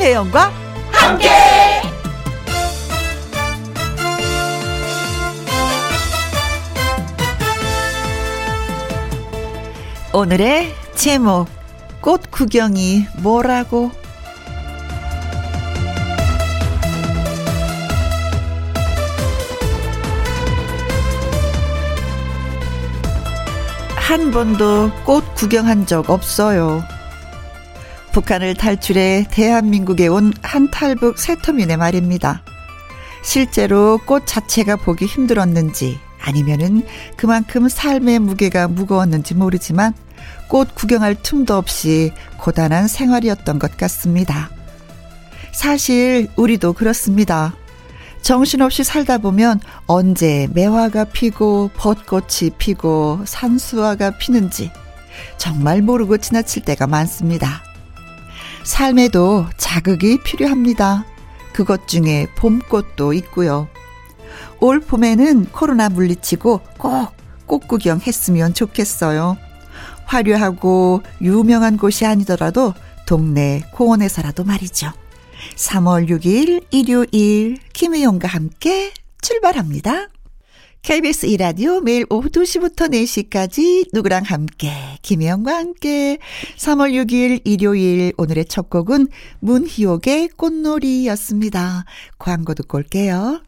김혜영과 함께. 오늘의 제목 꽃 구경이 뭐라고 한 번도 꽃 구경한 적 없어요. 북한을 탈출해 대한민국에 온 한탈북 세터민의 말입니다. 실제로 꽃 자체가 보기 힘들었는지 아니면은 그만큼 삶의 무게가 무거웠는지 모르지만 꽃 구경할 틈도 없이 고단한 생활이었던 것 같습니다. 사실 우리도 그렇습니다. 정신없이 살다 보면 언제 매화가 피고 벚꽃이 피고 산수화가 피는지 정말 모르고 지나칠 때가 많습니다. 삶에도 자극이 필요합니다. 그것 중에 봄꽃도 있고요. 올 봄에는 코로나 물리치고 꼭 꽃구경 했으면 좋겠어요. 화려하고 유명한 곳이 아니더라도 동네 공원에서라도 말이죠. 3월 6일 일요일 김혜영과 함께 출발합니다. KBS 이라디오 매일 오후 2시부터 4시까지 누구랑 함께 김혜영과 함께 3월 6일 일요일 오늘의 첫 곡은 문희옥의 꽃놀이였습니다. 광고 듣고 올게요.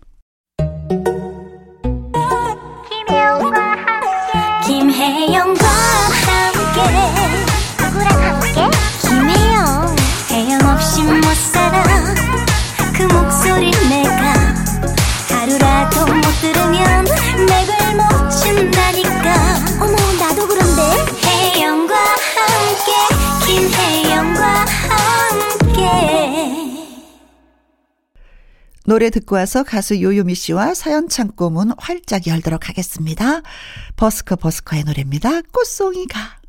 김혜영과 함께 김혜영과 노래 듣고 와서 가수 요요미 씨와 사연 창고 문 활짝 열도록 하겠습니다. 버스커 버스커의 노래입니다. 꽃송이가.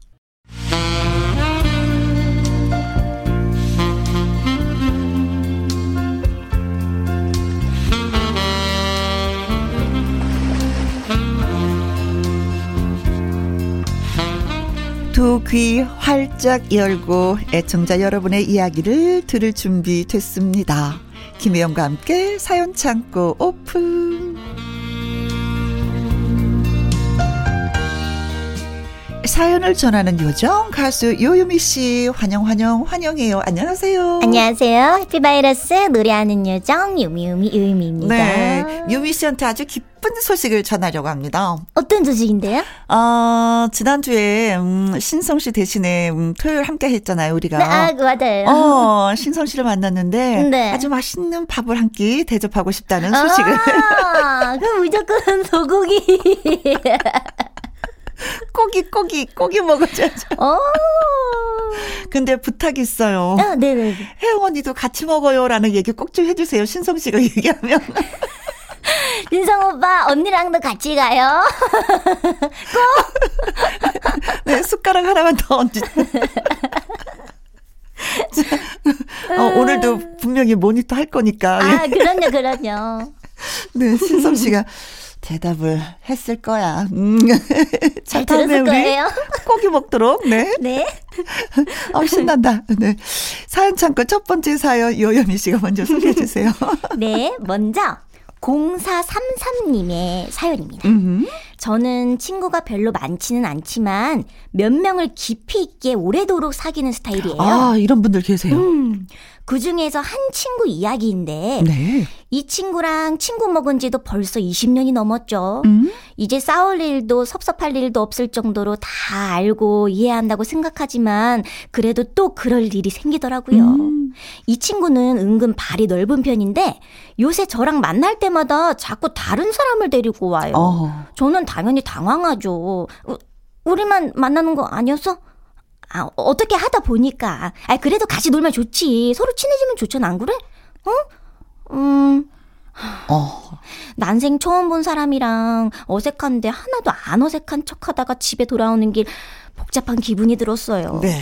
두귀 활짝 열고 애청자 여러분의 이야기를 들을 준비 됐습니다. 김혜영과 함께 사연 창고 오픈. 사연을 전하는 요정 가수 요유미 씨 환영 환영 환영해요. 안녕하세요. 안녕하세요 해피바이러스 노래하는 요정 유미유미 유미입니다 네, 유미 씨한테 아주 기쁜 소식을 전하려고 합니다. 어떤 소식인데요? 어, 지난주에 음, 신성 씨 대신에 음, 토요일 함께 했잖아요, 우리가. 네, 아, 맞아요. 어, 신성 씨를 만났는데 네. 아주 맛있는 밥을 한 끼 대접하고 싶다는 소식을 아, 그럼 무조건 소고기. 고기 고기 고기 먹어줘야죠. 어. 근데 부탁이 있어요. 아, 네네. 혜영 언니도 같이 먹어요라는 얘기 꼭 좀 해주세요. 신성 씨가 얘기하면 윤성 오빠, 언니랑도 같이 가요. 네, 숟가락 하나만 더 얹지. 어, 오늘도 분명히 모니터 할 거니까. 아, 그럼요, 그럼요. 네, 신성 씨가 대답을 했을 거야. 음. 잘 들었을 우리 거예요. 고기 먹도록. 네. 네. 어, 신난다. 네. 사연 창고 첫 번째 사연 요여미 씨가 먼저 소개해 주세요. 네, 먼저 0433님의 사연입니다. 음. 저는 친구가 별로 많지는 않지만 몇 명을 깊이 있게 오래도록 사귀는 스타일이에요. 아, 이런 분들 계세요. 음, 그 중에서 한 친구 이야기인데 네. 이 친구랑 친구 먹은 지도 벌써 20년이 넘었죠. 음. 이제 싸울 일도 섭섭할 일도 없을 정도로 다 알고 이해한다고 생각하지만 그래도 또 그럴 일이 생기더라고요. 음. 이 친구는 은근 발이 넓은 편인데 요새 저랑 만날 때마다 자꾸 다른 사람을 데리고 와요. 어. 저는 당연히 당황하죠. 우, 우리만 만나는 거 아니었어? 아, 어떻게 하다 보니까. 아, 그래도 같이 놀면 좋지. 서로 친해지면 좋잖아, 안 그래? 어? 음, 어. 난생 처음 본 사람이랑 어색한데 하나도 안 어색한 척 하다가 집에 돌아오는 길 복잡한 기분이 들었어요. 네.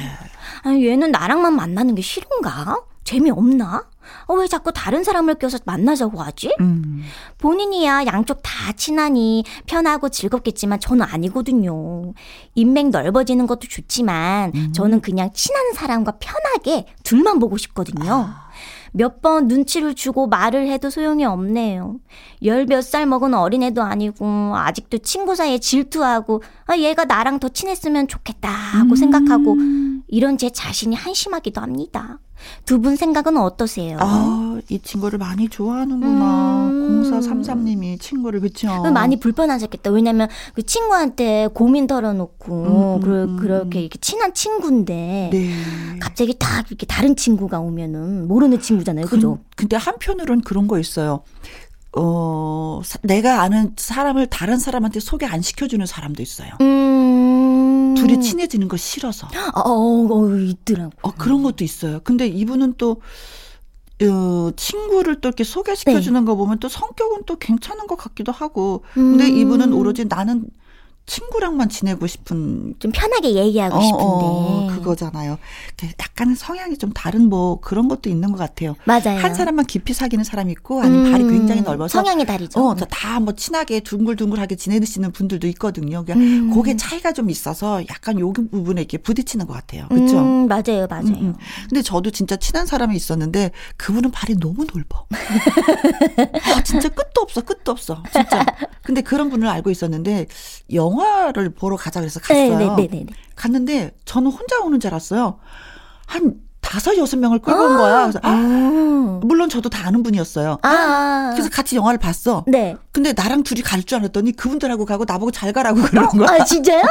아니, 얘는 나랑만 만나는 게 싫은가? 재미없나? 어, 왜 자꾸 다른 사람을 껴서 만나자고 하지? 음. 본인이야 양쪽 다 친하니 편하고 즐겁겠지만 저는 아니거든요. 인맥 넓어지는 것도 좋지만 음. 저는 그냥 친한 사람과 편하게 둘만 보고 싶거든요. 아. 몇번 눈치를 주고 말을 해도 소용이 없네요. 열 몇 살 먹은 어린애도 아니고 아직도 친구 사이에 질투하고 아 얘가 나랑 더 친했으면 좋겠다 하고 음. 생각하고 이런 제 자신이 한심하기도 합니다. 두 분 생각은 어떠세요? 아, 이 친구를 많이 좋아하는구나. 음. 0433님이 친구를, 그쵸? 많이 불편하셨겠다. 왜냐면 그 친구한테 고민 털어놓고, 음, 그, 음, 그 렇게 이렇게 친한 친구인데, 네. 갑자기 딱 이렇게 다른 친구가 오면은 모르는 친구잖아요. 그죠? 그, 근데 한편으로는 그런 거 있어요. 어, 내가 아는 사람을 다른 사람한테 소개 안 시켜주는 사람도 있어요. 음. 둘이 친해지는 거 싫어서. 어, 어, 어 있더라고. 어, 그런 것도 있어요. 근데 이분은 또, 어, 친구를 또 이렇게 소개시켜주는 네. 거 보면 또 성격은 또 괜찮은 것 같기도 하고. 근데 음. 이분은 오로지 나는 친구랑만 지내고 싶은 좀 편하게 얘기하고 어, 싶은데 어, 그거잖아요. 약간 성향이 좀 다른 뭐 그런 것도 있는 것 같아요. 맞아요. 한 사람만 깊이 사귀는 사람이 있고 아니면 음, 발이 굉장히 넓어서 성향이 다르죠. 어, 다뭐 친하게 둥글둥글하게 지내시는 분들도 있거든요. 그러니까 음. 그게 차이가 좀 있어서 약간 요 부분에 이렇게 부딪히는 것 같아요. 그렇죠? 음, 맞아요, 맞아요. 음, 음. 근데 저도 진짜 친한 사람이 있었는데 그분은 발이 너무 넓어. 아, 진짜 끝도 없어, 끝도 없어, 진짜. 근데 그런 분을 알고 있었는데 영 화를 보러 가자 그래서 갔어요. 네네네. 네, 네, 네. 갔는데 저는 혼자 오는 줄 알았어요. 한 다섯 여섯 명을 끌고 온 거야. 그래서 아, 물론 저도 다 아는 분이었어요. 아. 그래서 같이 영화를 봤어. 네. 근데 나랑 둘이 갈 줄 알았더니 그분들하고 가고 나보고 잘 가라고 그러는 거야. 아 진짜요?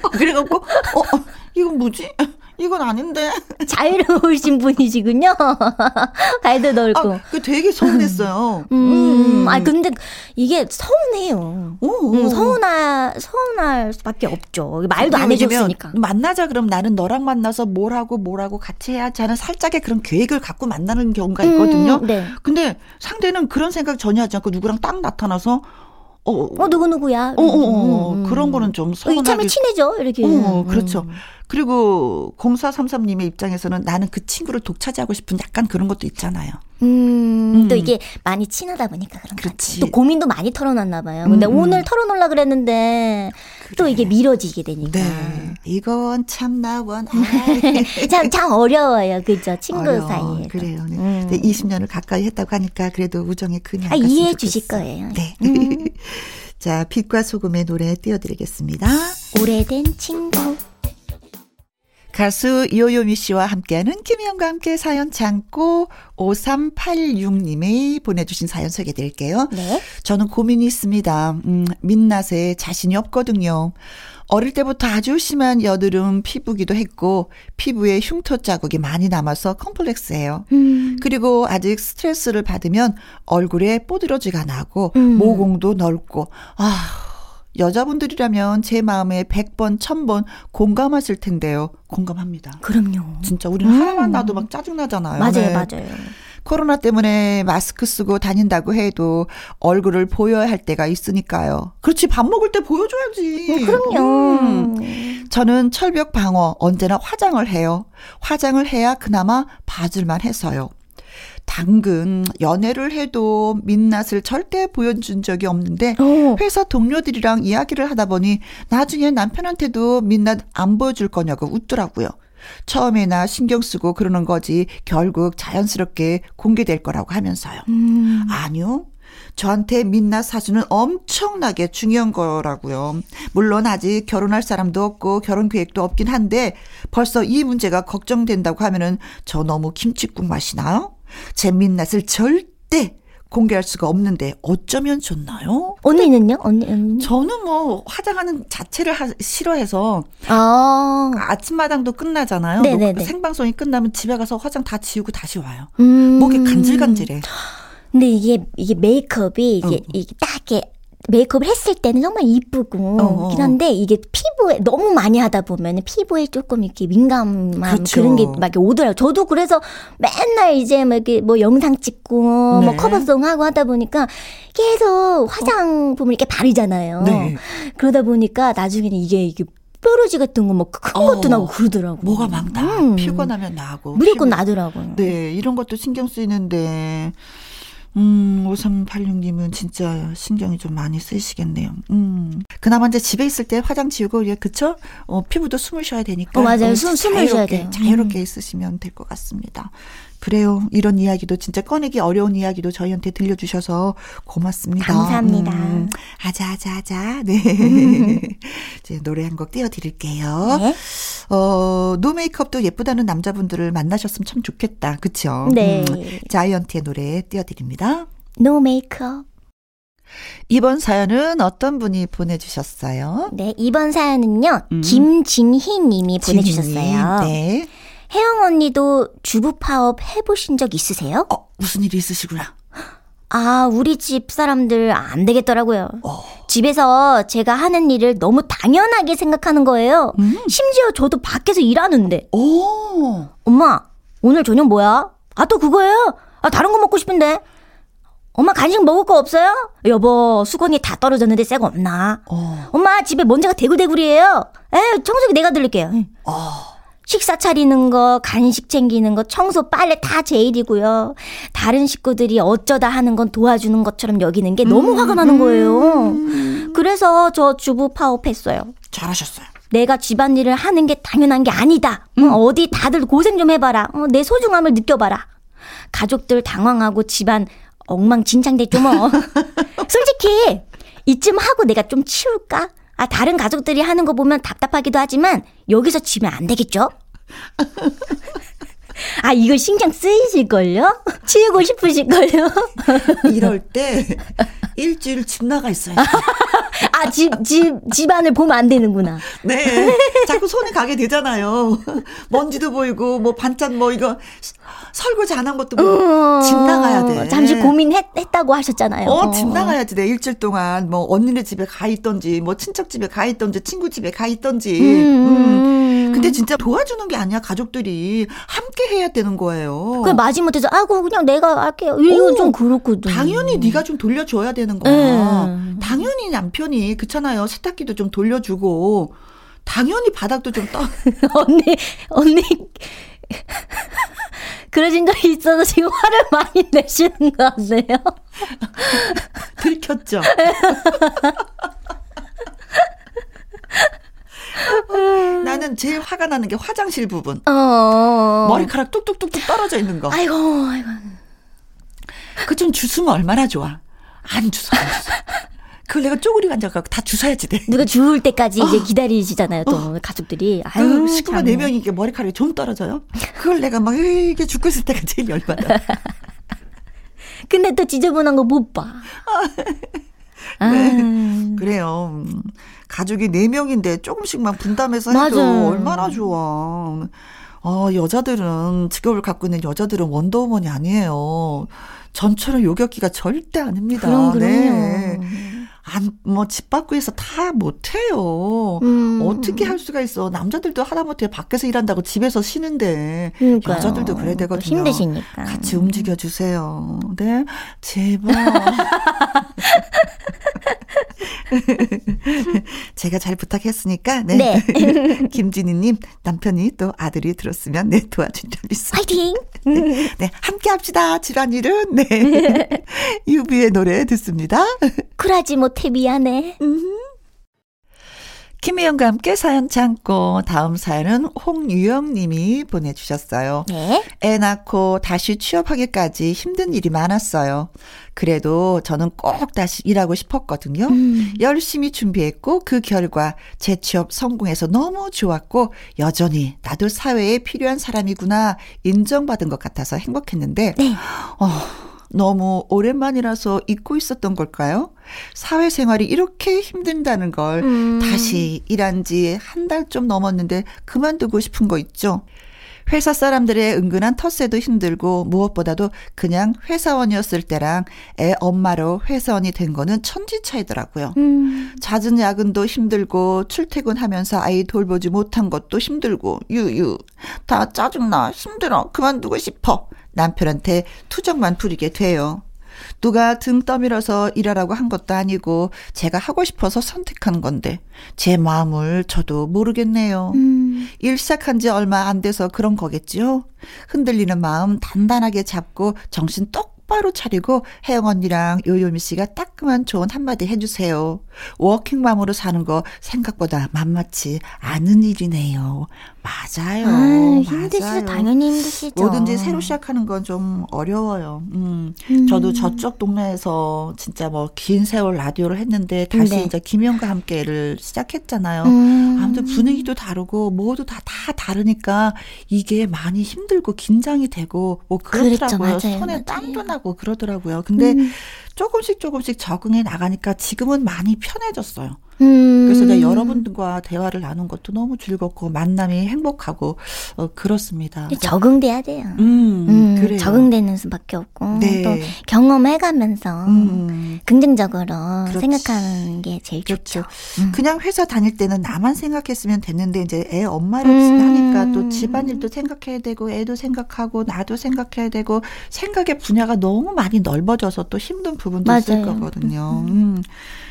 그래갖고 어, 어 이건 뭐지? 이건 아닌데. 자유로우신 분이시군요. 발도 넓고. 아, 그 되게 서운했어요. 음, 음. 아 근데 이게 서운해요. 오, 음, 서운할 서운할 수밖에 없죠. 말도 안 해줬으니까. 만나자 그럼 나는 너랑 만나서 뭘 하고 뭘 하고 같이 해야지 하는 살짝의 그런 계획을 갖고 만나는 경우가 있거든요. 음, 네. 근데 상대는 그런 생각 전혀 하지 않고 누구랑 딱 나타나서 어, 어 누구 누구야? 어, 어, 어, 음, 그런 거는 좀 서운하게. 이참에 친해져 이렇게. 어, 그렇죠. 음. 그리고 0433님의 입장에서는 나는 그 친구를 독차지하고 싶은 약간 그런 것도 있잖아요. 음, 음. 또 이게 많이 친하다 보니까 그런 거지. 또 고민도 많이 털어놨나 봐요. 근데 음. 오늘 털어놓으려 그랬는데 그래. 또 이게 미뤄지게 되니까. 네. 이건 참 나원. 참, 참 어려워요. 그죠? 친구 어려워. 사이에. 그래요. 네. 음. 20년을 가까이 했다고 하니까 그래도 우정의 근이 아, 이해해 주실 거예요. 네. 음. 자, 빛과 소금의 노래 띄워드리겠습니다. 오래된 친구. 가수 요요미 씨와 함께하는 김희영과 함께 사연 참고 5386님이 보내주신 사연 소개드릴게요. 네. 저는 고민이 있습니다. 음, 민낯에 자신이 없거든요. 어릴 때부터 아주 심한 여드름 피부기도 했고 피부에 흉터 자국이 많이 남아서 컴플렉스예요. 음. 그리고 아직 스트레스를 받으면 얼굴에 뽀드러지가 나고 음. 모공도 넓고 아 여자분들이라면 제 마음에 100번, 1000번 공감하실 텐데요. 공감합니다. 그럼요. 진짜 우리는 음. 하나만 나도 막 짜증나잖아요. 맞아요, 네. 맞아요. 코로나 때문에 마스크 쓰고 다닌다고 해도 얼굴을 보여야 할 때가 있으니까요. 그렇지, 밥 먹을 때 보여줘야지. 음, 그럼요. 음. 저는 철벽 방어 언제나 화장을 해요. 화장을 해야 그나마 봐줄만 해서요. 당근 연애를 해도 민낯을 절대 보여준 적이 없는데 오. 어. 회사 동료들이랑 이야기를 하다 보니 나중에 남편한테도 민낯 안 보여줄 거냐고 웃더라고요. 처음에나 신경 쓰고 그러는 거지 결국 자연스럽게 공개될 거라고 하면서요. 음. 아니요. 저한테 민낯 사주는 엄청나게 중요한 거라고요. 물론 아직 결혼할 사람도 없고 결혼 계획도 없긴 한데 벌써 이 문제가 걱정된다고 하면은 저 너무 김치국 맛이 나요? 제 민낯을 절대 공개할 수가 없는데 어쩌면 좋나요? 언니는요? 언니, 언니? 저는 뭐 화장하는 자체를 하, 싫어해서 아. 아침마당도 끝나잖아요. 뭐 생방송이 끝나면 집에 가서 화장 다 지우고 다시 와요. 음. 목이 간질간질해. 근데 이게 이게 메이크업이 이게 어. 이게 딱 이렇게 메이크업을 했을 때는 정말 이쁘고 어, 어. 긴 한데 이게 피부에 너무 많이 하다 보면 피부에 조금 이렇게 민감한 그렇죠. 그런 게 막 오더라고요. 저도 그래서 맨날 이제 막 이렇게 뭐 영상 찍고 뭐 네. 뭐 커버송 하고 하다 보니까 계속 화장품을 어. 이렇게 바르잖아요. 네. 그러다 보니까 나중에는 이게 이게 뼈러지 같은 거뭐큰 것도 어, 나고 그러더라고. 뭐가 막 나. 음. 피곤하면 나고. 무조건 나더라고요. 네, 이런 것도 신경 쓰이는데 음, 5386님은 진짜 신경이 좀 많이 쓰이시겠네요. 음. 그나마 이제 집에 있을 때 화장 지우고, 예, 그쵸? 어, 피부도 숨을 쉬어야 되니까. 어, 맞아요. 숨, 숨을 쉬어야 돼요. 자유롭게 음. 있으시면 될 것 같습니다. 그래요. 이런 이야기도 진짜 꺼내기 어려운 이야기도 저희한테 들려주셔서 고맙습니다. 감사합니다. 음, 아자, 아자, 아자. 네. 음. 이제 노래 한 곡 띄워드릴게요. 네. 어, no makeup도 예쁘다는 남자분들을 만나셨으면 참 좋겠다. 그쵸? 네. 음, 자이언티의 노래 띄워드립니다. No Make Up. 이번 사연은 어떤 분이 보내주셨어요? 네, 이번 사연은요, 음. 김진희 님이 보내주셨어요. 네. 혜영 언니도 주부 파업 해보신 적 있으세요? 어, 무슨 일이 있으시구나. 아, 우리 집 사람들 안 되겠더라고요. 어. 집에서 제가 하는 일을 너무 당연하게 생각하는 거예요. 음. 심지어 저도 밖에서 일하는데. 오. 엄마, 오늘 저녁 뭐야? 아, 또 그거예요? 아, 다른 거 먹고 싶은데. 엄마 간식 먹을 거 없어요? 여보, 수건이 다 떨어졌는데 새거 없나? 어. 엄마, 집에 먼지가 대굴대굴이에요. 에, 청소기 내가 들릴게요. 어. 식사 차리는 거, 간식 챙기는 거, 청소, 빨래 다 제 일이고요. 다른 식구들이 어쩌다 하는 건 도와주는 것처럼 여기는 게 너무 음, 화가 나는 거예요. 음. 그래서 저 주부 파업했어요. 잘하셨어요. 내가 집안일을 하는 게 당연한 게 아니다. 음. 어, 디 다들 고생 좀 해봐라. 어, 내 소중함을 느껴봐라. 가족들 당황하고 집안 엉망진창됐죠 뭐. 솔직히 이쯤 하고 내가 좀 치울까? 아, 다른 가족들이 하는 거 보면 답답하기도 하지만 여기서 지면 안 되겠죠? 아, 이거 신경 쓰이실걸요? 치우고 싶으실걸요? 이럴 때 일주일 집 나가 있어요. 아, 집, 집, 집안을 보면 안 되는구나. 네. 자꾸 손이 가게 되잖아요. 먼지도 보이고, 뭐 반찬 뭐 이거 설거지 안 한 것도 뭐, 집 나가야 돼. 잠시 고민했다고 하셨잖아요. 어, 집 나가야지. 내 일주일 동안 뭐 언니네 집에 가 있던지, 뭐 친척 집에 가 있던지, 친구 집에 가 있던지. 음. 음. 근데 진짜 도와주는 게 아니야. 가족들이 함께 해야 되는 거예요. 그 마지못해서 아고 그냥 내가 할게요. 이건 오, 좀 그렇거든. 당연히 네가 좀 돌려줘야 되는 거야. 음. 당연히 남 편이 그렇잖아요. 세탁기도 좀 돌려주고. 당연히 바닥도 좀 떠. 언니, 언니, 그러신 적이 있어서 지금 화를 많이 내시는 거 아세요? 들켰죠? 나는 제일 화가 나는 게 화장실 부분. 어. 머리카락 뚝뚝뚝뚝 떨어져 있는 거. 아이고, 아이고. 그 좀 주스면 얼마나 좋아. 안 주서, 안 주서. 그걸 내가 쪼그리고 앉아갖고 다 주워야지 돼. 누가 주울 때까지 어. 이제 기다리시잖아요, 또 어. 가족들이. 그 아유, 그 식구가 네 명이 이게 머리카락이 좀 떨어져요. 그걸 내가 막 이게 죽고 있을 때가 제일 열받아. 근데 또 지저분한 거 못 봐. 아. 네. 그래요. 가족이 네 명인데 조금씩만 분담해서 해도 맞아. 얼마나 좋아. 어, 여자들은 직업을 갖고 있는 여자들은 원더우먼이 아니에요. 전처럼 요격기가 절대 아닙니다. 그럼, 그럼요. 네. 안, 뭐, 집 밖에서 다 못해요. 음. 어떻게 할 수가 있어. 남자들도 하다못해 밖에서 일한다고 집에서 쉬는데. 그러니까요. 여자들도 그래야 되거든요. 힘드시니까. 같이 움직여주세요. 네. 제발. 제가 잘 부탁했으니까, 네. 네. 김진희님, 남편이 또 아들이 들었으면, 네, 도와준 점 있어요. 화이팅! 네, 네, 함께 합시다. 집안일은, 네. 유비의 노래 듣습니다. 쿨하지 못해 미안해. 김혜영과 함께 사연 참고 다음 사연은 홍유영 님이 보내주셨어요. 네? 애 낳고 다시 취업하기까지 힘든 일이 많았어요. 그래도 저는 꼭 다시 일하고 싶었거든요. 음. 열심히 준비했고 그 결과 재 취업 성공해서 너무 좋았고 여전히 나도 사회에 필요한 사람이구나 인정받은 것 같아서 행복했는데 네. 어, 너무 오랜만이라서 잊고 있었던 걸까요? 사회생활이 이렇게 힘든다는 걸 음. 다시 일한 지 한 달 좀 넘었는데 그만두고 싶은 거 있죠? 회사 사람들의 은근한 텃세도 힘들고 무엇보다도 그냥 회사원이었을 때랑 애 엄마로 회사원이 된 거는 천지 차이더라고요. 음. 잦은 야근도 힘들고 출퇴근하면서 아이 돌보지 못한 것도 힘들고 유유 다 짜증나 힘들어 그만두고 싶어 남편한테 투정만 부리게 돼요. 누가 등 떠밀어서 일하라고 한 것도 아니고 제가 하고 싶어서 선택한 건데 제 마음을 저도 모르겠네요. 음. 일 시작한 지 얼마 안 돼서 그런 거겠지요. 흔들리는 마음 단단하게 잡고 정신 똑 똑바로 차리고 혜영 언니랑 요요미 씨가 따끔한 좋은 한마디 해주세요. 워킹맘으로 사는 거 생각보다 만만치 않은 일이네요. 맞아요. 아, 힘드시죠. 당연히 힘드시죠. 뭐든지 새로 시작하는 건 좀 어려워요. 음. 음. 저도 저쪽 동네에서 진짜 뭐 긴 세월 라디오를 했는데 다시 네. 이제 김영과 함께를 시작했잖아요. 음. 아무튼 분위기도 다르고 모두 다, 다 다르니까 이게 많이 힘들고 긴장이 되고 뭐 그렇더라고요. 그렇죠. 손에 땀도 나고 그러더라고요. 근데 음. 조금씩 조금씩 적응해 나가니까 지금은 많이 편해졌어요. 음. 그래서 이제 여러분들과 대화를 나눈 것도 너무 즐겁고 만남이 행복하고 어, 그렇습니다. 적응돼야 돼요. 음, 음, 그래요. 적응되는 수밖에 없고 네. 또 경험해가면서 음. 긍정적으로 그렇지. 생각하는 게 제일 그렇죠. 좋죠. 음. 그냥 회사 다닐 때는 나만 생각했으면 됐는데 이제 애 엄마를 음. 하니까 또 집안일도 생각해야 되고 애도 생각하고 나도 생각해야 되고 생각의 분야가 너무 많이 넓어져서 또 힘든 부분도 맞아요. 있을 거거든요. 음.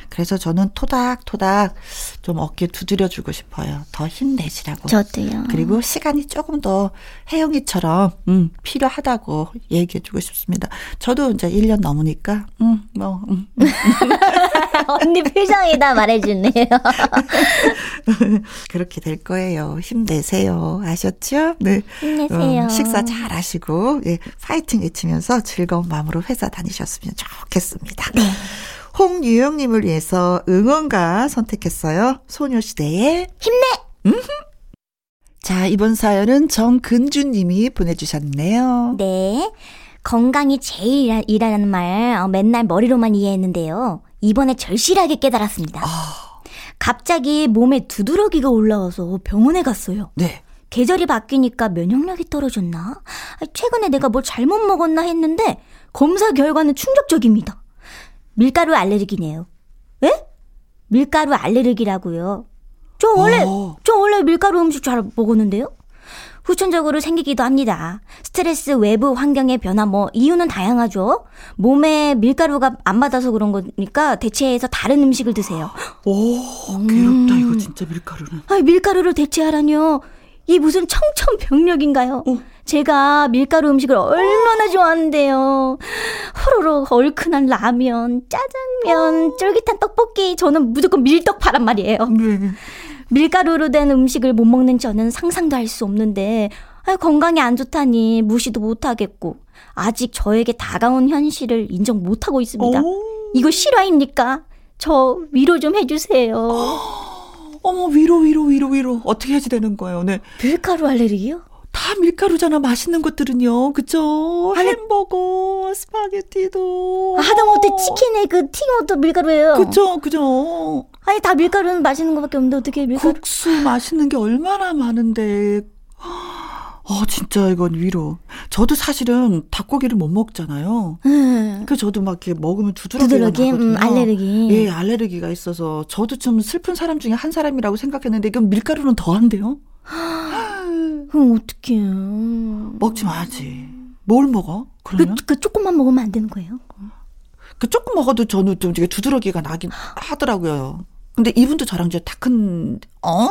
그래서 저는 토닥토닥 좀 어깨 두드려주고 싶어요. 더 힘내시라고. 저도요. 그리고 시간이 조금 더 혜영이처럼 음, 필요하다고 얘기해주고 싶습니다. 저도 이제 1년 넘으니까 음, 뭐 음. 언니 표정이다 말해주네요. 그렇게 될 거예요. 힘내세요. 아셨죠? 네. 힘내세요. 음, 식사 잘 하시고 예, 파이팅 외치면서 즐거운 마음으로 회사 다니셨으면 좋겠습니다. 네. 홍유영님을 위해서 응원가 선택했어요. 소녀시대의 힘내! 음흠. 자, 이번 사연은 정근주님이 보내주셨네요. 네. 건강이 제일 이라는 말 어, 맨날 머리로만 이해했는데요. 이번에 절실하게 깨달았습니다. 아... 갑자기 몸에 두드러기가 올라와서 병원에 갔어요. 네. 계절이 바뀌니까 면역력이 떨어졌나? 최근에 내가 뭘 잘못 먹었나 했는데 검사 결과는 충격적입니다. 밀가루 알레르기네요. 에? 밀가루 알레르기라고요. 저 원래 오. 저 원래 밀가루 음식 잘 먹었는데요. 후천적으로 생기기도 합니다. 스트레스, 외부 환경의 변화, 뭐 이유는 다양하죠. 몸에 밀가루가 안 맞아서 그런 거니까 대체해서 다른 음식을 드세요. 오, 괴롭다 이거 진짜 밀가루는. 아, 밀가루를 대체하라뇨. 이 무슨 청천벽력인가요? 어. 제가 밀가루 음식을 얼마나 좋아하는데요. 호로록 얼큰한 라면, 짜장면, 어. 쫄깃한 떡볶이. 저는 무조건 밀떡 파란 말이에요. 네. 밀가루로 된 음식을 못 먹는 저는 상상도 할 수 없는데 아, 건강에 안 좋다니 무시도 못 하겠고 아직 저에게 다가온 현실을 인정 못 하고 있습니다. 오. 이거 실화입니까? 저 위로 좀 해주세요. 어머 위로 위로 위로 위로 어떻게 해야 되는 거예요? 네. 밀가루 알레르기요? 다 밀가루잖아 맛있는 것들은요 그죠 아니, 햄버거 스파게티도 아, 하다못해 치킨에 그 튀긴 것도 밀가루예요 그죠 그죠 아니 다 밀가루는 맛있는 것밖에 없는데 어떻게 밀가루 국수 맛있는 게 얼마나 많은데 어, 진짜 이건 위로. 저도 사실은 닭고기를 못 먹잖아요. 음. 그 저도 막 이렇게 먹으면 두드러기? 음, 알레르기. 예, 알레르기가 있어서 저도 좀 슬픈 사람 중에 한 사람이라고 생각했는데 이건 밀가루는 더 한대요. 그럼 어떡해. 먹지 마야지. 뭘 먹어? 그러면? 그, 그 조금만 먹으면 안 되는 거예요? 그 조금 먹어도 저는 좀 두드러기가 나긴 하더라고요. 근데 이분도 저랑 이제 다 큰, 어.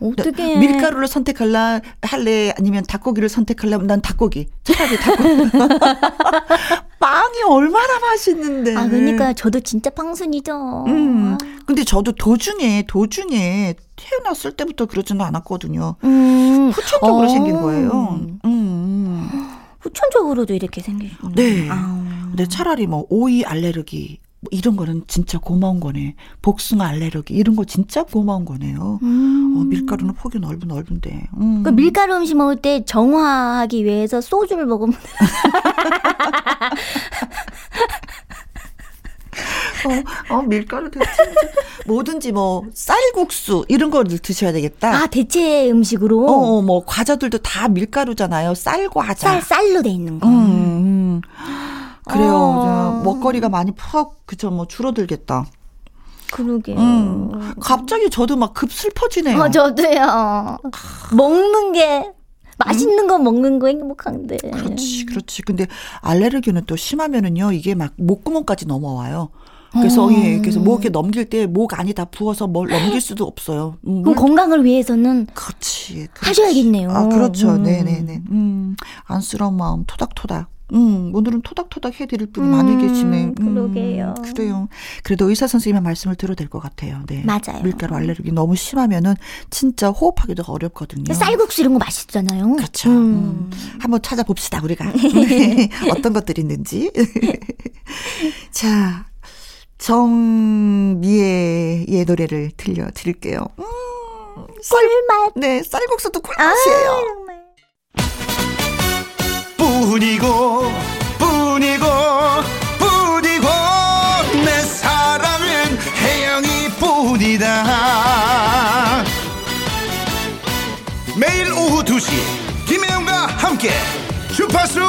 어떻게 밀가루를 선택할라, 할래? 아니면 닭고기를 선택할래? 난 닭고기. 차라리 닭고기. 빵이 얼마나 맛있는데. 아, 그러니까 저도 진짜 빵순이죠. 음. 근데 저도 도중에, 도중에 태어났을 때부터 그러지는 않았거든요. 음. 후천적으로 어. 생긴 거예요. 음. 후천적으로도 이렇게 생기구나. 네. 아. 근데 차라리 뭐 오이 알레르기 뭐 이런 거는 진짜 고마운 거네. 복숭아 알레르기 이런 거 진짜 고마운 거네요. 음. 어, 밀가루는 폭이 넓은 넓은데. 음. 그 밀가루 음식 먹을 때 정화하기 위해서 소주를 먹으면. 어, 어, 밀가루 대체 뭐든지 뭐 쌀국수 이런 거를 드셔야 되겠다. 아 대체 음식으로. 어, 어, 뭐 과자들도 다 밀가루잖아요. 쌀 과자. 쌀 쌀로 돼 있는 거. 음. 음. 그래요. 어. 먹거리가 많이 푹 그쵸 뭐 줄어들겠다. 그러게. 음, 갑자기 저도 막 급 슬퍼지네요. 어, 저도요. 먹는 게 맛있는 음? 거 먹는 거 행복한데. 그렇지, 그렇지. 근데 알레르기는 또 심하면은요, 이게 막 목구멍까지 넘어와요. 그래서 어. 예, 그래서 목 이렇게 넘길 때 목 안이 다 부어서 뭘 넘길 수도 없어요. 음, 그럼 건강을 위해서는 그렇지, 그렇지. 하셔야겠네요. 아, 그렇죠. 음. 네, 네, 네. 음, 안쓰러운 마음 토닥토닥. 음, 오늘은 토닥토닥 해드릴 분이 음, 많이 계시네. 음, 그러게요. 그래요. 그래도 의사 선생님의 말씀을 들어도 될것 같아요. 네. 맞아요. 밀가루 알레르기 너무 심하면은 진짜 호흡하기도 어렵거든요. 쌀국수 이런 거 맛있잖아요. 그렇죠. 음. 음. 한번 찾아봅시다 우리가 네. 어떤 것들이 있는지. 자, 정미애의 노래를 들려드릴게요. 음, 꿀맛. 네, 쌀국수도 꿀맛이에요. 아, 뿐이고 뿐이고 뿐이고 내 사랑은 혜영이 뿐이다 매일 오후 2시 김혜영과 함께 주파수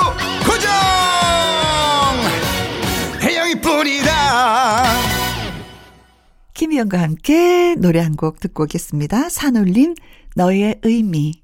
김희영과 함께 노래 한 곡 듣고 오겠습니다. 산울림 너의 의미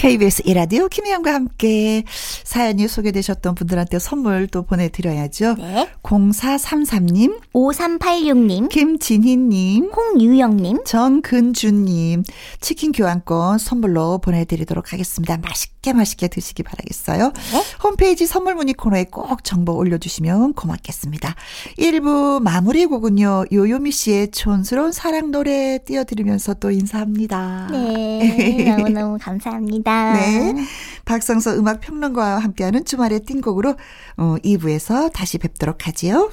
KBS 이라디오 김혜영과 함께 사연이 소개되셨던 분들한테 선물 또 보내드려야죠. 네. 0433님, 5386님, 김진희님, 홍유영님, 정근주님, 치킨 교환권 선물로 보내드리도록 하겠습니다. 맛있게 맛있게 드시기 바라겠어요. 네. 홈페이지 선물 문의 코너에 꼭 정보 올려주시면 고맙겠습니다. 1부 마무리 곡은요, 요요미 씨의 촌스러운 사랑 노래 띄워드리면서 또 인사합니다. 네. 너무너무 감사합니다. 감사합니다. 네. 박성서 음악 평론가와 함께하는 주말의 띵곡으로 어, 2부에서 다시 뵙도록 하지요.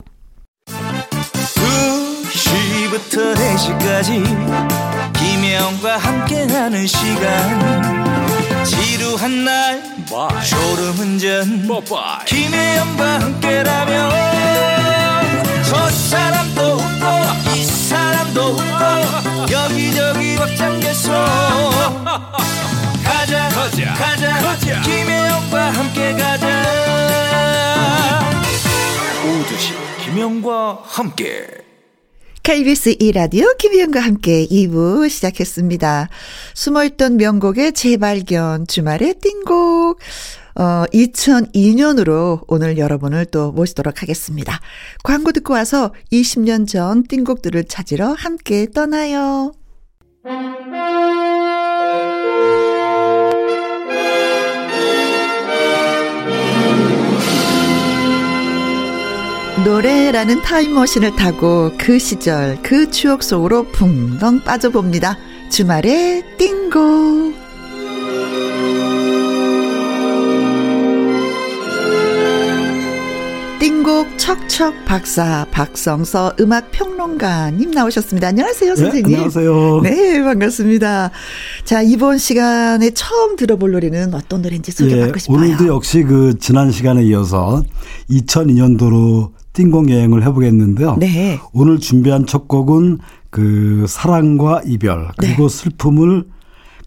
2시부터 4시까지 김혜영과 함께하는 시간 지루한 날 Bye. 졸음운전 Bye. 김혜영과 함께라면 저 사람도 웃고 이 사람도 웃고 여기저기 벅장개소 가자 가자. 김혜영과 함께 가자 오두시 김혜영과 함께 KBS 2라디오 김희영과 함께 2부 시작했습니다. 숨어있던 명곡의 재발견, 주말의 띵곡. 어, 2002년으로 오늘 여러분을 또 모시도록 하겠습니다. 광고 듣고 와서 20년 전 띵곡들을 찾으러 함께 떠나요. 노래라는 타임머신을 타고 그 시절 그 추억 속으로 붕덩 빠져봅니다. 주말에 띵고. 띵곡 척척 박사 박성서 음악 평론가님 나오셨습니다. 안녕하세요, 네, 선생님. 네, 안녕하세요. 네, 반갑습니다. 자, 이번 시간에 처음 들어볼 노래는 어떤 노래인지 소개받고 예, 싶어요. 오늘도 역시 그 지난 시간에 이어서 2002년도로 띵공 여행을 해보겠는데요. 네. 오늘 준비한 첫 곡은 그 사랑과 이별 그리고 네. 슬픔을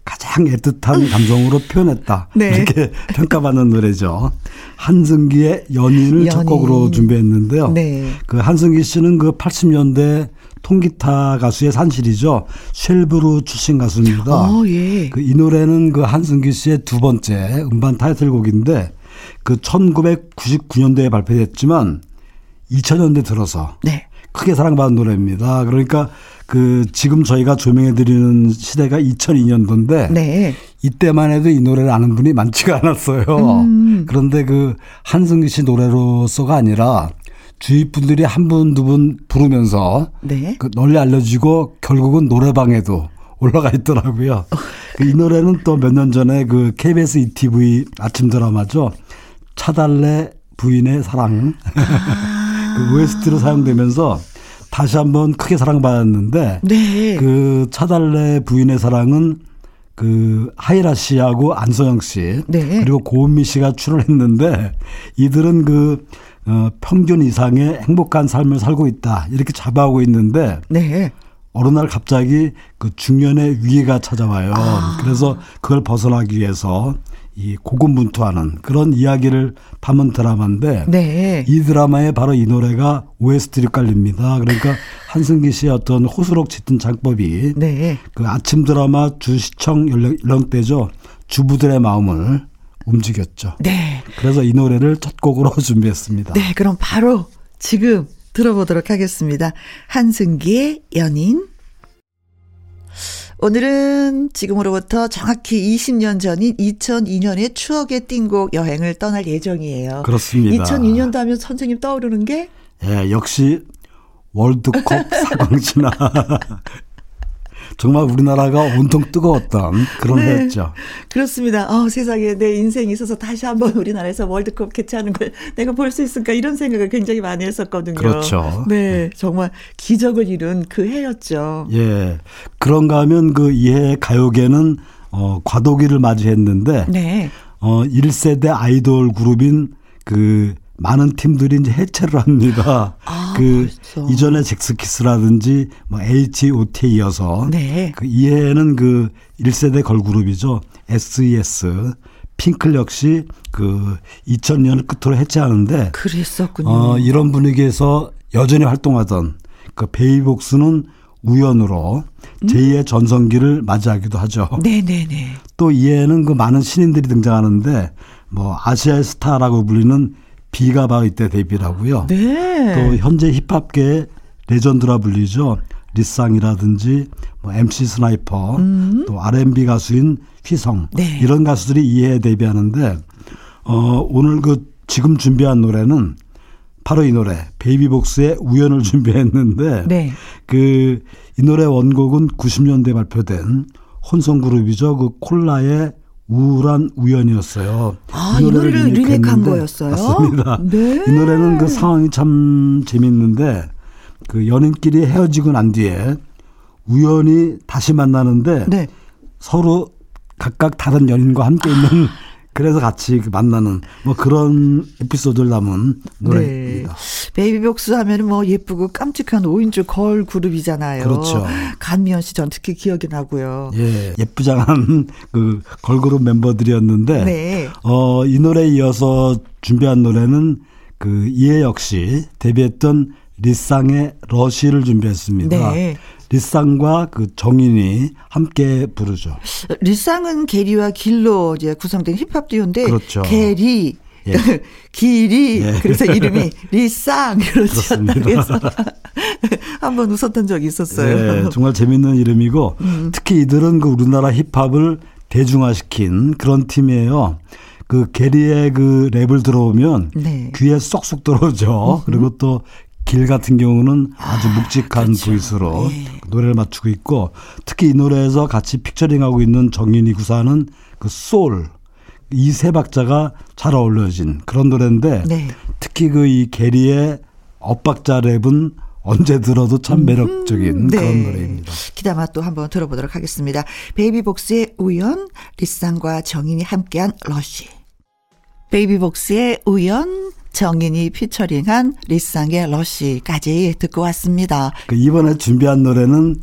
가장 애틋한 감정으로 표현했다. 네. 이렇게 평가받는 노래죠. 한승기의 연인을 연인. 첫 곡으로 준비했는데요. 네. 그 한승기 씨는 그 80년대 통기타 가수의 산실이죠. 쉘브루 출신 가수입니다. 어, 예. 그이 노래는 그 한승기 씨의 두 번째 음반 타이틀곡인데 그 1999년도에 발표됐지만 2000년대 들어서 네. 크게 사랑받은 노래입니다. 그러니까 그 지금 저희가 조명해 드리는 시대가 2002년도인데 네. 이때만 해도 이 노래를 아는 분이 많지가 않았어요. 음. 그런데 그 한승기 씨 노래로서가 아니라 주위 분들이 한 분 두분 부르면서 네. 그 널리 알려지고 결국은 노래방에도 올라가 있더라고요. 그이 노래는 또 몇 년 전에 그 KBS ETV 아침 드라마죠. 차달래 부인의 사랑. 아. 그 OST로 사용되면서 다시 한번 크게 사랑받았는데 네. 그 차달래 부인의 사랑은 그 하이라 씨하고 안소영 씨 네. 그리고 고은미 씨가 출연했는데 이들은 그 어, 평균 이상의 행복한 삶을 살고 있다 이렇게 자부하고 있는데 네. 어느 날 갑자기 그 중년의 위기가 찾아와요. 아. 그래서 그걸 벗어나기 위해서 이 고군분투하는 그런 이야기를 담은 드라마인데 네. 이 드라마에 바로 이 노래가 OST로 깔립니다. 그러니까 한승기 씨의 어떤 호소록 짙은 장법이 네. 그 아침 드라마 주시청 연령, 연령대죠. 주부들의 마음을 움직였죠. 네. 그래서 이 노래를 첫 곡으로 준비했습니다. 네, 그럼 바로 지금 들어보도록 하겠습니다. 한승기의 연인. 오늘은 지금으로부터 정확히 20년 전인 2002년의 추억의 띵곡 여행을 떠날 예정이에요. 그렇습니다. 2002년도 하면 선생님 떠오르는 게? 예, 역시 월드컵 사강신화. 정말 우리나라가 온통 뜨거웠던 그런 네, 해였죠. 그렇습니다. 어, 세상에 내 인생이 있어서 다시 한번 우리나라에서 월드컵 개최하는 걸 내가 볼 수 있을까 이런 생각을 굉장히 많이 했었거든요. 그렇죠. 네, 정말 기적을 이룬 그 해였죠. 예. 그런가 하면 그 이 해 가요계는 어, 과도기를 맞이했는데 네. 어, 1세대 아이돌 그룹인 그 많은 팀들이 이제 해체를 합니다. 아, 그 벌써. 이전에 잭스키스라든지 뭐 H.O.T에 이어서 네. 그 이해는 그 1세대 걸그룹이죠. SES 핑클 역시 그 2000년을 끝으로 해체하는데 그랬었군요. 어, 이런 분위기에서 여전히 활동하던 그 베이비복스는 우연으로 음? 제2의 전성기를 맞이하기도 하죠. 네네네. 또 이해는 그 많은 신인들이 등장하는데 뭐 아시아의 스타라고 불리는 비가 바로 이때 데뷔를 하고요. 네. 또 현재 힙합계 legend라 불리죠. 리쌍이라든지 뭐 MC 스나이퍼 음. 또 R&B 가수인 휘성 네. 이런 가수들이 이해 데뷔하는데 어 오늘 그 지금 준비한 노래는 바로 이 노래 베이비복스의 우연을 준비했는데 네. 그이 노래 원곡은 90년대 발표된 혼성 그룹이죠. 그 콜라의 우울한 우연이었어요. 아, 이 노래를, 이 노래를 리메이크한 거였어요? 맞습니다. 네. 이 노래는 그 상황이 참 재밌는데 그 연인끼리 헤어지고 난 뒤에 우연히 다시 만나는데 네. 서로 각각 다른 연인과 함께 있는 그래서 같이 그 만나는 뭐 그런 에피소드를 담은 노래입니다. 네. 베이비복스 하면은 뭐 예쁘고 깜찍한 5인조 걸 그룹이잖아요. 그렇죠. 간미연 씨 전 특히 기억이 나고요. 예, 예쁘장한 그 걸그룹 멤버들이었는데 네. 어, 이 노래에 이어서 준비한 노래는 그 이해 역시 데뷔했던 리쌍의 Rush를 준비했습니다. 네. 리쌍과 그 정인이 함께 부르죠. 리쌍은 게리와 길로 이제 구성된 힙합 듀오인데 그렇죠. 게리 예. 길이 예. 그래서 이름이 리쌍 그렇지않다 그래서 한번 웃었던 적이 있었어요. 예, 정말 재밌는 이름이고 음. 특히 이들은 그 우리나라 힙합을 대중화시킨 그런 팀이에요. 그 게리의 그 랩을 들어보면 네. 귀에 쏙쏙 들어오죠. 그리고 또 길 같은 경우는 아주 아, 묵직한 그렇죠. voice로 예. 노래를 맞추고 있고 특히 이 노래에서 같이 featuring하고 있는 정인이 구사하는 그 소울 이 세 박자가 잘 어울려진 그런 노래인데 네. 특히 그 이 게리의 엇박자 랩은 언제 들어도 참 매력적인 음, 네. 그런 노래입니다. 기다마 또 한번 들어보도록 하겠습니다. 베이비복스의 우연, 리쌍과 정인이 함께한 러쉬. 베이비복스의 우연, 정인이 피처링한 리쌍의 러시까지 듣고 왔습니다. 그 이번에 준비한 노래는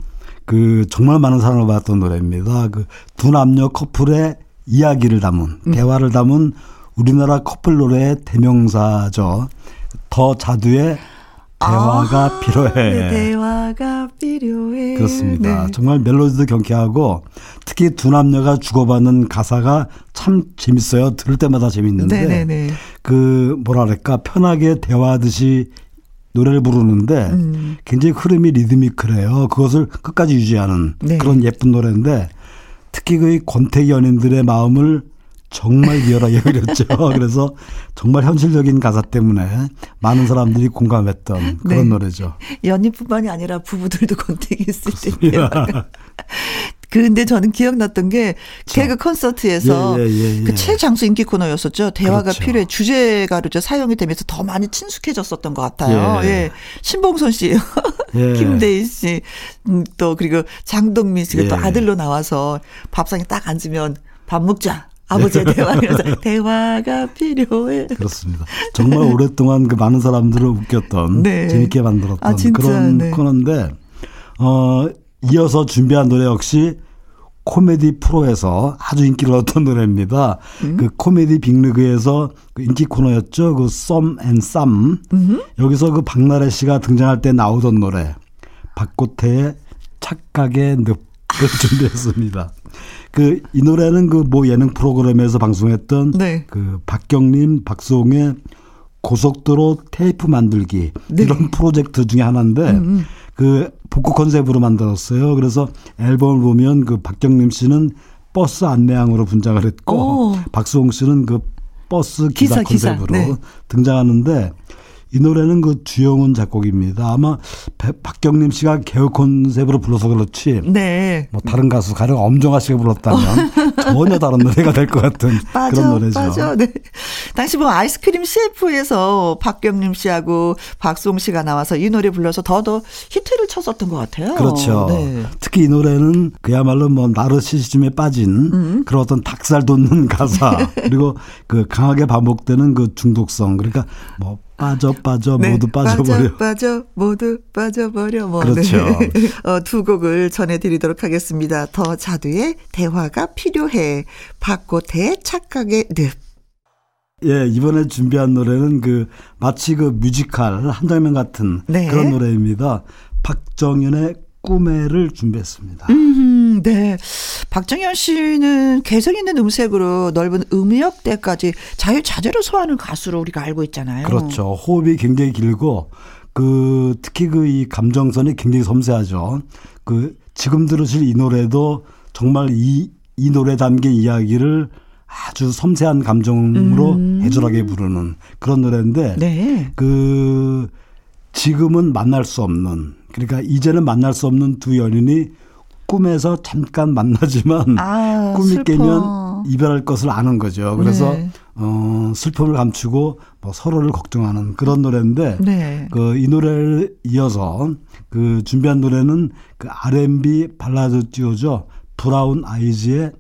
그 정말 많은 사랑을 받았던 노래입니다. 그 두 남녀 커플의 이야기를 담은 음. 대화를 담은 우리나라 커플 노래의 대명사죠. 더 자두의 대화가 아, 필요해. 네, 대화가 필요해. 그렇습니다. 네. 정말 멜로디도 경쾌하고 특히 두 남녀가 주고받는 가사가 참 재밌어요. 들을 때마다 재밌는데 네네네. 네, 네. 그 뭐랄까 편하게 대화하듯이 노래를 부르는데 음. 굉장히 흐름이 리드미컬해요. 그것을 끝까지 유지하는 네. 그런 예쁜 노래인데 특히 그 권태기 연인들의 마음을 정말 리얼하게 그렸죠. 그래서 정말 현실적인 가사 때문에 많은 사람들이 공감했던 그런 네. 노래죠. 연인뿐만이 아니라 부부들도 권태기 있을 때요. 그런데 저는 기억났던 게 개그 콘서트에서 예, 예, 예, 예. 그 최장수 인기 코너였었죠. 대화가 그렇죠. 필요해 주제가로 사용이 되면서 더 많이 친숙해졌었던 것 같아요. 예. 예. 신봉선 씨, 예. 김대희 씨, 음, 또 그리고 장동민 씨가 또 아들로 나와서 밥상에 딱 앉으면 밥 먹자. 아버지의 대화 이러서 대화가 필요해. 그렇습니다. 정말 오랫동안 그 많은 사람들을 웃겼던 네. 재밌게 만들었던 아, 그런 네. 코너인데 어 이어서 준비한 노래 역시 코미디 프로에서 아주 인기를 얻던 노래입니다. 음. 그 코미디 빅리그에서 그 인기 코너였죠. 그 썸 앤쌈. 여기서 그 박나래 씨가 등장할 때 나오던 노래. 박고태의 착각의 늪을 준비했습니다. 그 이 노래는 그 뭐 예능 프로그램에서 방송했던 네. 그 박경림, 박수홍의 고속도로 테이프 만들기 네. 이런 프로젝트 중에 하나인데 음, 음. 그 복고 컨셉으로 만들었어요. 그래서 앨범을 보면 그 박경림 씨는 버스 안내양으로 분장을 했고 오. 박수홍 씨는 그 버스 기사, 기사 컨셉으로. 네. 등장하는데 이 노래는 그 주영훈 작곡입니다. 아마 박경림 씨가 개그 컨셉으로 불러서 그렇지. 네. 뭐 다른 가수 가령 엄정화 씨가 불렀다면 전혀 다른 노래가 될 것 같은 맞아, 그런 노래죠. 맞아. 네. 당시 뭐 아이스크림 CF에서 박경림 씨하고 박수홍 씨가 나와서 이 노래 불러서 더더 히트를 쳤었던 것 같아요. 그렇죠. 네. 특히 이 노래는 그야말로 뭐 나르시즘에 빠진 음. 그런 어떤 닭살 돋는 가사 그리고 그 강하게 반복되는 그 중독성 그러니까 뭐 빠져 빠져 네. 모두 빠져버려. 빠져 빠져 모두 빠져버려. 뭐. 그렇죠. 네. 어, 두 곡을 전해드리도록 하겠습니다. 더 자두의 대화가 필요해. 박고태의 착각의 늪. 예, 이번에 준비한 노래는 그 마치 그 뮤지컬 한 장면 같은 네. 그런 노래입니다. 박정현의 꿈에를 준비했습니다. 음, 네. 박정현 씨는 개성 있는 음색으로 넓은 음역대까지 자유자재로 소화하는 가수로 우리가 알고 있잖아요. 그렇죠. 호흡이 굉장히 길고 그 특히 그 이 감정선이 굉장히 섬세하죠. 그 지금 들으실 이 노래도 정말 이, 이 노래 담긴 이야기를 아주 섬세한 감정으로 음. 애절하게 부르는 그런 노래인데 네. 그 지금은 만날 수 없는 그러니까 이제는 만날 수 없는 두 연인이 꿈에서 잠깐 만나지만 아, 꿈이 슬퍼. 깨면 이별할 것을 아는 거죠. 그래서 네. 어, 슬픔을 감추고 뭐 서로를 걱정하는 그런 노래인데 네. 그이 노래를 이어서 그 준비한 노래는 그 R&B 발라드 듀오죠. 브라운 아이즈의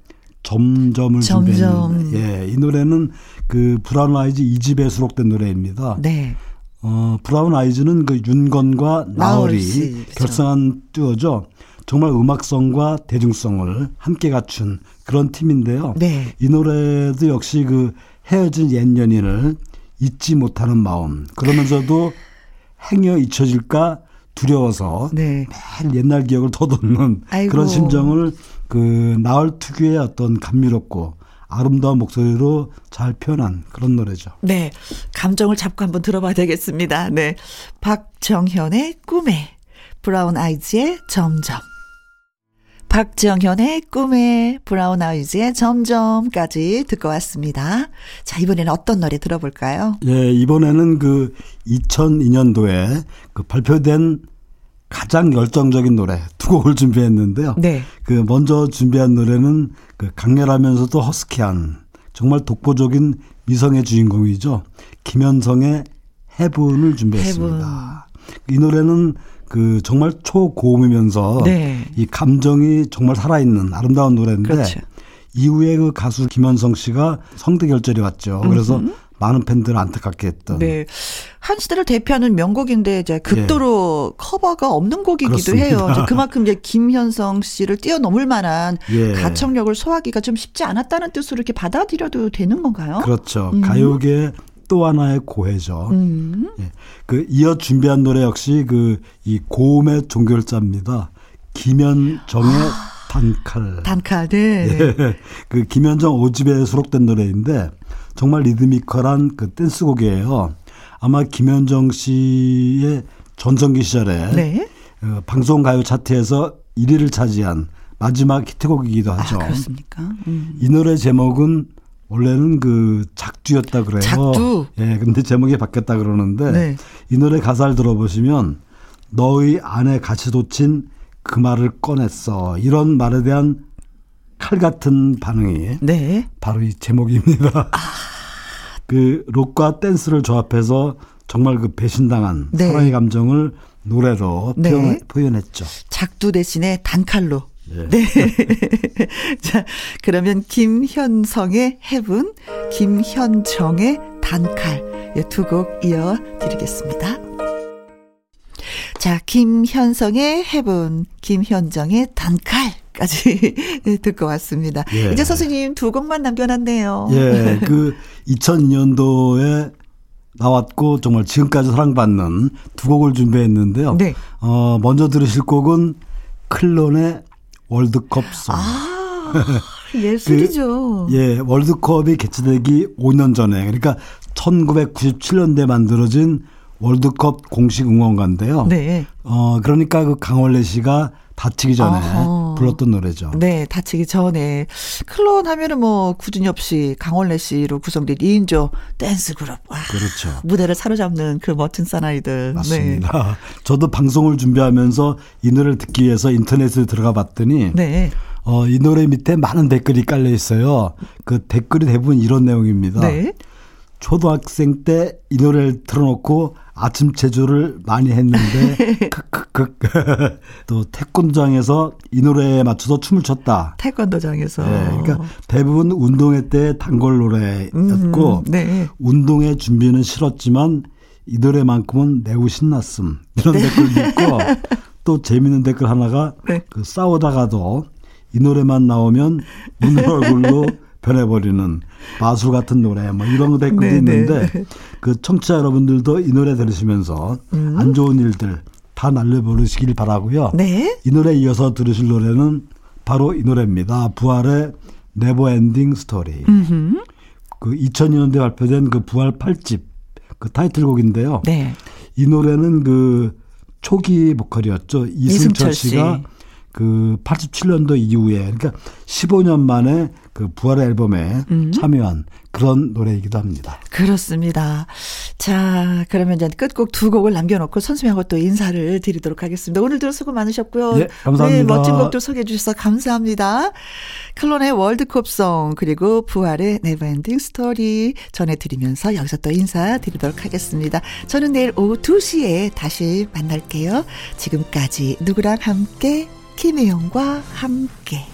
점점을 점점. 준비했는데 예, 이 노래는 그 브라운 아이즈 2집에 수록된 노래입니다. 네. 어, 브라운 아이즈는 그 윤건과 나얼이 그렇죠. 결성한 듀오죠. 정말 음악성과 대중성을 함께 갖춘 그런 팀인데요. 네. 이 노래도 역시 그 헤어진 옛 연인을 잊지 못하는 마음 그러면서도 행여 잊혀질까 두려워서 네. 매일 옛날 기억을 더듬는 그런 심정을 그 나얼 특유의 어떤 감미롭고 아름다운 목소리로 잘 표현한 그런 노래죠. 네. 감정을 잡고 한번 들어봐야 되겠습니다. 네. 박정현의 꿈에, 브라운 아이즈의 점점. 박정현의 꿈에 브라운 아이즈의 점점까지 듣고 왔습니다. 자, 이번에는 어떤 노래 들어볼까요? 예, 이번에는 그 2002년도에 그 발표된 가장 열정적인 노래 두 곡을 준비했는데요. 네. 그 먼저 준비한 노래는 그 강렬하면서도 허스키한 정말 독보적인 미성의 주인공이죠. 김현성의 해분을 준비했습니다. 해분. 이 노래는 그 정말 초고음이면서 네. 이 감정이 정말 살아있는 아름다운 노래인데 그렇죠. 이후에 그 가수 김현성 씨가 성대 결절이 왔죠. 그래서 음흠. 많은 팬들을 안타깝게 했던. 네. 한 시대를 대표하는 명곡인데 이제 극도로 예. 커버가 없는 곡이기도 그렇습니다. 해요. 그만큼 이제 김현성 씨를 뛰어넘을 만한 예. 가창력을 소화하기가 좀 쉽지 않았다는 뜻으로 이렇게 받아들여도 되는 건가요? 그렇죠. 음. 가요계 또 하나의 고해죠. 음. 예. 그 이어 준비한 노래 역시 그 이 고음의 종결자입니다. 김현정의 아. 단칼. 단칼, 네. 예. 그 김현정 오집에 수록된 노래인데 정말 리드미컬한 그 댄스곡이에요. 아마 김현정 씨의 전성기 시절에 네. 어, 방송 가요 차트에서 1위를 차지한 마지막 히트곡이기도 하죠. 아, 그렇습니까? 음. 이 노래 제목은 원래는 그 작두였다 그래요. 작두. 예, 근데 제목이 바뀌었다 그러는데 네. 이 노래 가사를 들어보시면 너의 안에 같이 돋친 그 말을 꺼냈어. 이런 말에 대한 칼 같은 반응이 네. 바로 이 제목입니다. 아. 그 록과 댄스를 조합해서 정말 그 배신당한 네. 사랑의 감정을 노래로 네. 표현, 표현했죠. 작두 대신에 단칼로. 네. 네. 자, 그러면 김현성의 해분, 김현정의 단칼 두 곡 이어 드리겠습니다. 자, 김현성의 해분, 김현정의 단칼 까지 듣고 왔습니다. 예. 이제 선생님 두 곡만 남겨놨네요. 예, 그 2002년도에 나왔고 정말 지금까지 사랑받는 두 곡을 준비했는데요. 네. 어, 먼저 들으실 곡은 클론의 월드컵 송. 아, 예술이죠. 그, 예, 월드컵이 개최되기 5년 전에 그러니까 1997년대 만들어진 월드컵 공식 응원가인데요. 네. 어 그러니까 그 강원래 씨가 다치기 전에 어허. 불렀던 노래죠. 네, 다치기 전에 클론 하면은 뭐 구준엽 씨, 강원래 씨로 구성된 2인조 댄스 그룹. 와, 그렇죠. 무대를 사로잡는 그 멋진 사나이들. 맞습니다. 네. 저도 방송을 준비하면서 이 노래를 듣기 위해서 인터넷에 들어가 봤더니 네. 어, 이 노래 밑에 많은 댓글이 깔려 있어요. 그 댓글이 대부분 이런 내용입니다. 네. 초등학생 때 이 노래를 틀어놓고 아침 체조를 많이 했는데 크크크 또 태권도장에서 이 노래에 맞춰서 춤을 췄다. 태권도장에서. 네, 그러니까 대부분 운동회 때 단골 노래였고 음, 네. 운동회 준비는 싫었지만 이 노래만큼은 매우 신났음 이런 네. 댓글도 있고 또 재밌는 댓글 하나가 네. 그 싸우다가도 이 노래만 나오면 웃는 얼굴로 변해버리는 마술 같은 노래 뭐 이런 댓글이 네, 네. 있는데 그 청취자 여러분들도 이 노래 들으시면서 음. 안 좋은 일들 다 날려버리시길 바라고요. 네. 이 노래 이어서 들으실 노래는 바로 이 노래입니다. 부활의 Never Ending Story. 그 2002년대 발표된 그 부활 8집 그 타이틀곡인데요. 네. 이 노래는 그 초기 보컬이었죠. 이승철, 이승철 씨가 그 87년도 이후에 그러니까 15년 만에 그 부활의 앨범에 음. 참여한 그런 노래이기도 합니다. 그렇습니다. 자, 그러면 이제 끝곡 두 곡을 남겨놓고 선수님하고 또 인사를 드리도록 하겠습니다. 오늘도 수고 많으셨고요. 네, 감사합니다. 네, 멋진 곡도 소개해 주셔서 감사합니다. 클론의 월드컵송 그리고 부활의 Never Ending Story 전해드리면서 여기서 또 인사드리도록 하겠습니다. 저는 내일 오후 2시에 다시 만날게요. 지금까지 누구랑 함께 김혜영과 함께